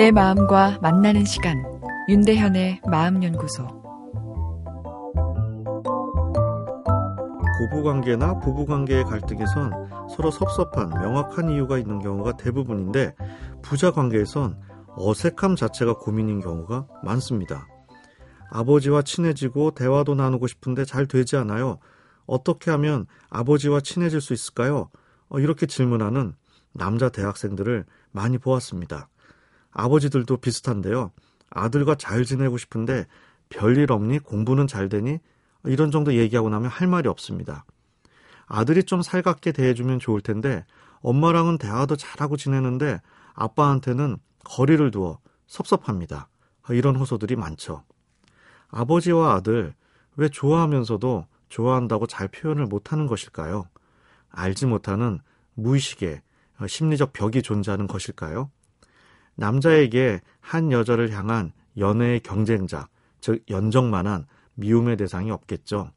내 마음과 만나는 시간 윤대현의 마음연구소 고부관계나 부부관계의 갈등에선 서로 섭섭한 명확한 이유가 있는 경우가 대부분인데 부자 관계에선 어색함 자체가 고민인 경우가 많습니다. 아버지와 친해지고 대화도 나누고 싶은데 잘 되지 않아요. 어떻게 하면 아버지와 친해질 수 있을까요? 어, 이렇게 질문하는 남자 대학생들을 많이 보았습니다. 아버지들도 비슷한데요. 아들과 잘 지내고 싶은데 별일 없니? 공부는 잘 되니? 이런 정도 얘기하고 나면 할 말이 없습니다. 아들이 좀 살갑게 대해주면 좋을 텐데 엄마랑은 대화도 잘하고 지내는데 아빠한테는 거리를 두어 섭섭합니다. 이런 호소들이 많죠. 아버지와 아들 왜 좋아하면서도 좋아한다고 잘 표현을 못하는 것일까요? 알지 못하는 무의식의 심리적 벽이 존재하는 것일까요? 남자에게 한 여자를 향한 연애의 경쟁자, 즉 연정만한 미움의 대상이 없겠죠.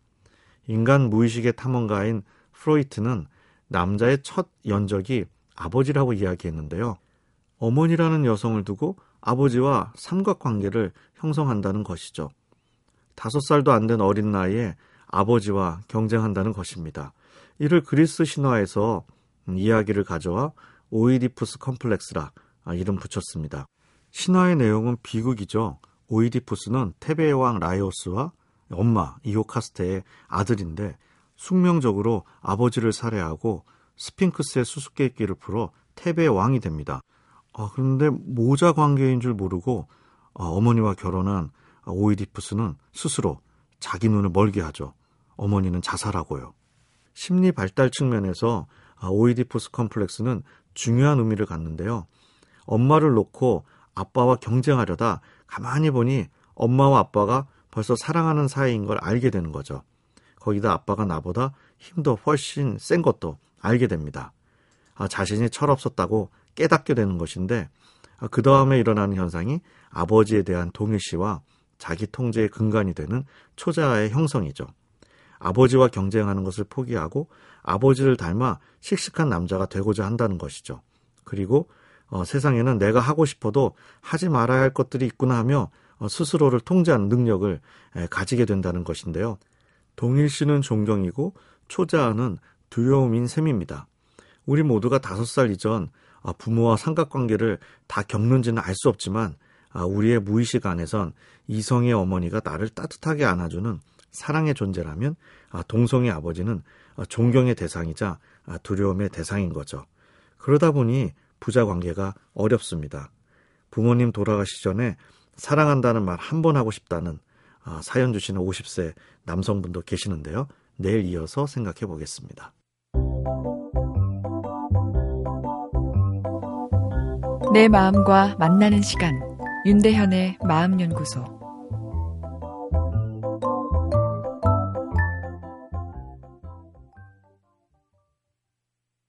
인간 무의식의 탐험가인 프로이트는 남자의 첫 연적이 아버지라고 이야기했는데요. 어머니라는 여성을 두고 아버지와 삼각관계를 형성한다는 것이죠. 다섯 살도 안 된 어린 나이에 아버지와 경쟁한다는 것입니다. 이를 그리스 신화에서 이야기를 가져와 오이디푸스 컴플렉스라 이름 붙였습니다. 신화의 내용은 비극이죠. 오이디푸스는 테베의 왕 라이오스와 엄마 이오카스테의 아들인데 숙명적으로 아버지를 살해하고 스핑크스의 수수께끼를 풀어 테베의 왕이 됩니다. 아, 그런데 모자 관계인 줄 모르고 아, 어머니와 결혼한 오이디푸스는 스스로 자기 눈을 멀게 하죠. 어머니는 자살하고요. 심리 발달 측면에서 아, 오이디푸스 컴플렉스는 중요한 의미를 갖는데요. 엄마를 놓고 아빠와 경쟁하려다 가만히 보니 엄마와 아빠가 벌써 사랑하는 사이인 걸 알게 되는 거죠. 거기다 아빠가 나보다 힘도 훨씬 센 것도 알게 됩니다. 아, 자신이 철없었다고 깨닫게 되는 것인데 아, 그 다음에 일어나는 현상이 아버지에 대한 동일시와 자기 통제의 근간이 되는 초자아의 형성이죠. 아버지와 경쟁하는 것을 포기하고 아버지를 닮아 씩씩한 남자가 되고자 한다는 것이죠. 그리고 어, 세상에는 내가 하고 싶어도 하지 말아야 할 것들이 있구나 하며 어, 스스로를 통제하는 능력을 에, 가지게 된다는 것인데요. 동일시는 존경이고 초자아는 두려움인 셈입니다. 우리 모두가 다섯 살 이전 아, 부모와 삼각관계를 다 겪는지는 알 수 없지만 아, 우리의 무의식 안에선 이성의 어머니가 나를 따뜻하게 안아주는 사랑의 존재라면 아, 동성의 아버지는 존경의 대상이자 두려움의 대상인 거죠. 그러다 보니 부자 관계가 어렵습니다. 부모님 돌아가시 전에 사랑한다는 말 한 번 하고 싶다는 사연 주시는 50세 남성분도 계시는데요. 내일 이어서 생각해 보겠습니다. 내 마음과 만나는 시간 윤대현의 마음연구소